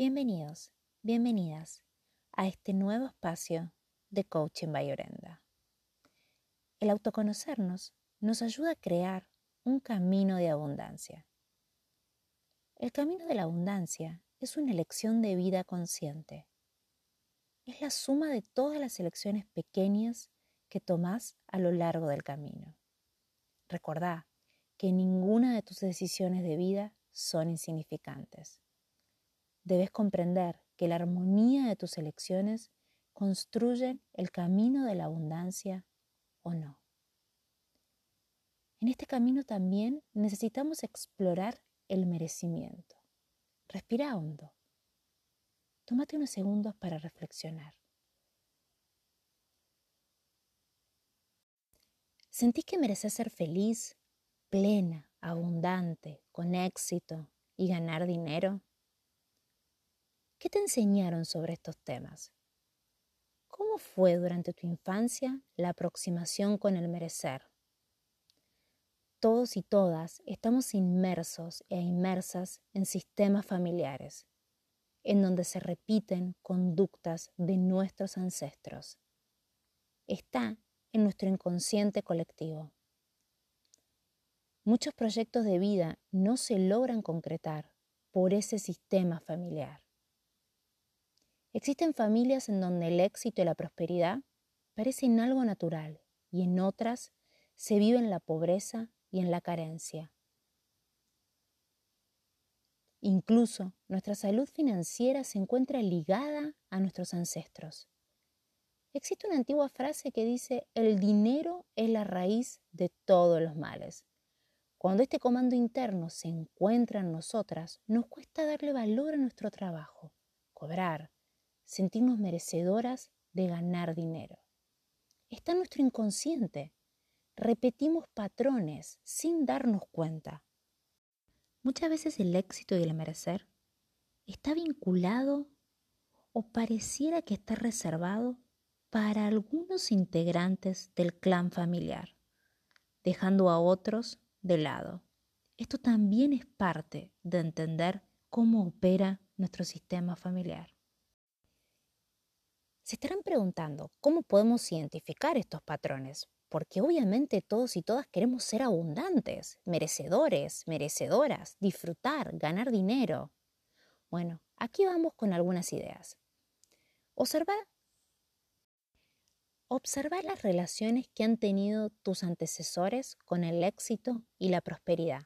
Bienvenidos, bienvenidas a este nuevo espacio de Coaching by Orenda. El autoconocernos nos ayuda a crear un camino de abundancia. El camino de la abundancia es una elección de vida consciente. Es la suma de todas las elecciones pequeñas que tomás a lo largo del camino. Recordá que ninguna de tus decisiones de vida son insignificantes. Debes comprender que la armonía de tus elecciones construyen el camino de la abundancia o no. En este camino también necesitamos explorar el merecimiento. Respira hondo. Tómate unos segundos para reflexionar. ¿Sentís que mereces ser feliz, plena, abundante, con éxito y ganar dinero? ¿Qué te enseñaron sobre estos temas? ¿Cómo fue durante tu infancia la aproximación con el merecer? Todos y todas estamos inmersos e inmersas en sistemas familiares, en donde se repiten conductas de nuestros ancestros. Está en nuestro inconsciente colectivo. Muchos proyectos de vida no se logran concretar por ese sistema familiar. Existen familias en donde el éxito y la prosperidad parecen algo natural y en otras se vive en la pobreza y en la carencia. Incluso nuestra salud financiera se encuentra ligada a nuestros ancestros. Existe una antigua frase que dice, el dinero es la raíz de todos los males. Cuando este comando interno se encuentra en nosotras, nos cuesta darle valor a nuestro trabajo, cobrar, sentirnos merecedoras de ganar dinero. Está en nuestro inconsciente repetimos patrones sin darnos cuenta. Muchas veces el éxito y el merecer está vinculado o pareciera que está reservado para algunos integrantes del clan familiar, dejando a otros de lado. Esto también es parte de entender cómo opera nuestro sistema familiar. Se estarán preguntando cómo podemos identificar estos patrones, porque obviamente todos y todas queremos ser abundantes, merecedores, merecedoras, disfrutar, ganar dinero. Bueno, aquí vamos con algunas ideas. Observar, observar las relaciones que han tenido tus antecesores con el éxito y la prosperidad,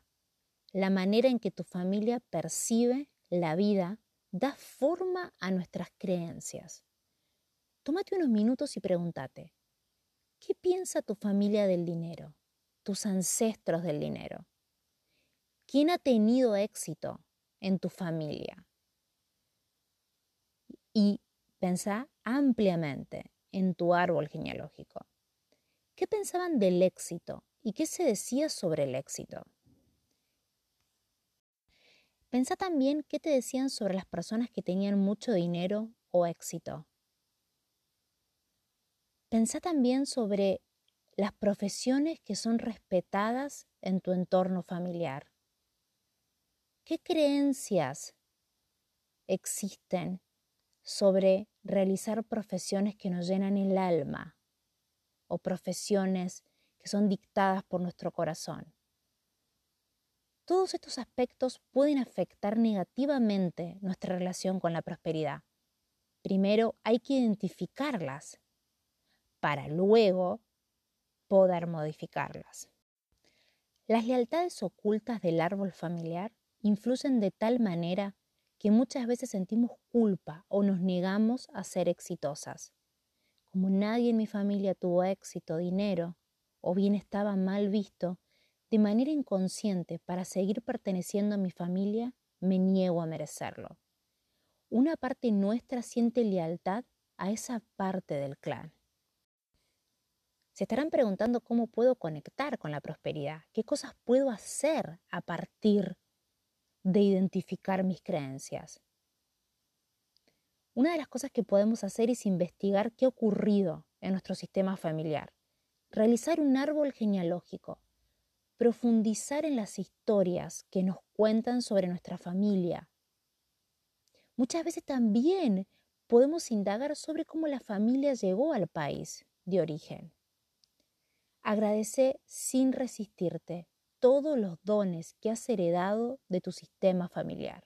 la manera en que tu familia percibe la vida da forma a nuestras creencias. Tómate unos minutos y pregúntate, ¿Qué piensa tu familia del dinero? Tus ancestros del dinero. ¿Quién ha tenido éxito en tu familia? Y pensá ampliamente en tu árbol genealógico. ¿Qué pensaban del éxito y qué se decía sobre el éxito? Pensá también qué te decían sobre las personas que tenían mucho dinero o éxito. Pensá también sobre las profesiones que son respetadas en tu entorno familiar. ¿Qué creencias existen sobre realizar profesiones que nos llenan el alma o profesiones que son dictadas por nuestro corazón? Todos estos aspectos pueden afectar negativamente nuestra relación con la prosperidad. Primero hay que identificarlas para luego poder modificarlas. Las lealtades ocultas del árbol familiar influyen de tal manera que muchas veces sentimos culpa o nos negamos a ser exitosas. Como nadie en mi familia tuvo éxito, dinero, o bien estaba mal visto, de manera inconsciente para seguir perteneciendo a mi familia, me niego a merecerlo. Una parte nuestra siente lealtad a esa parte del clan. Se estarán preguntando cómo puedo conectar con la prosperidad, qué cosas puedo hacer a partir de identificar mis creencias. Una de las cosas que podemos hacer es investigar qué ha ocurrido en nuestro sistema familiar, realizar un árbol genealógico, profundizar en las historias que nos cuentan sobre nuestra familia. Muchas veces también podemos indagar sobre cómo la familia llegó al país de origen. Agradece sin resistirte todos los dones que has heredado de tu sistema familiar.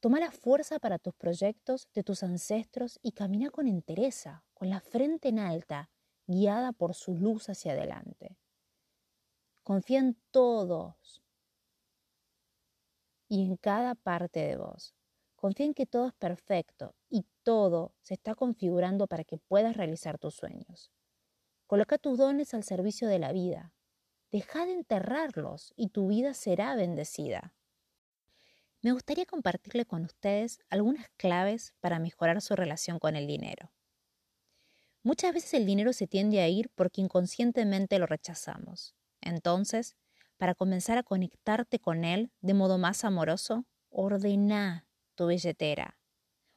Toma la fuerza para tus proyectos de tus ancestros y camina con entereza, con la frente en alta, guiada por su luz hacia adelante. Confía en todos y en cada parte de vos. Confía en que todo es perfecto y todo se está configurando para que puedas realizar tus sueños. Coloca tus dones al servicio de la vida. Deja de enterrarlos y tu vida será bendecida. Me gustaría compartirle con ustedes algunas claves para mejorar su relación con el dinero. Muchas veces el dinero se tiende a ir porque inconscientemente lo rechazamos. Entonces, para comenzar a conectarte con él de modo más amoroso, ordena tu billetera,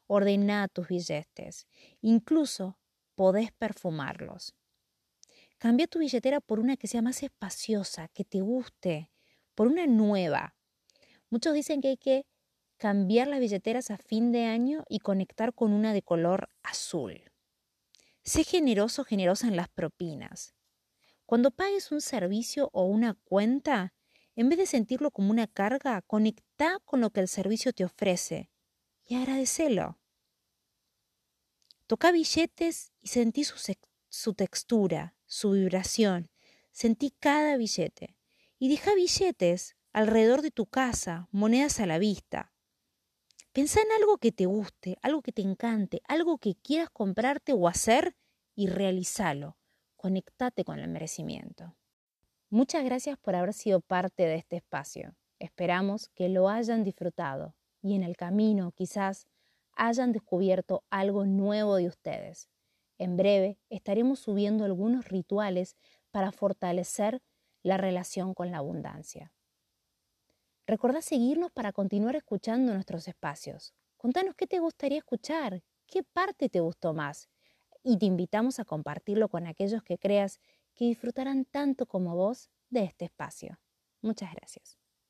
ordena tus billetes, incluso podés perfumarlos. Cambia tu billetera por una que sea más espaciosa, que te guste, por una nueva. Muchos dicen que hay que cambiar las billeteras a fin de año y conectar con una de color azul. Sé generoso, generosa en las propinas. Cuando pagues un servicio o una cuenta, en vez de sentirlo como una carga, conecta con lo que el servicio te ofrece y agradecelo. Toca billetes y sentí su, su textura, su vibración. Sentí cada billete. Y deja billetes alrededor de tu casa, monedas a la vista. Pensá en algo que te guste, algo que te encante, algo que quieras comprarte o hacer y realizalo. Conectate con el merecimiento. Muchas gracias por haber sido parte de este espacio. Esperamos que lo hayan disfrutado y en el camino quizás hayan descubierto algo nuevo de ustedes. En breve estaremos subiendo algunos rituales para fortalecer la relación con la abundancia. Recordá seguirnos para continuar escuchando nuestros espacios. Contanos qué te gustaría escuchar, qué parte te gustó más y te invitamos a compartirlo con aquellos que creas que disfrutarán tanto como vos de este espacio. Muchas gracias.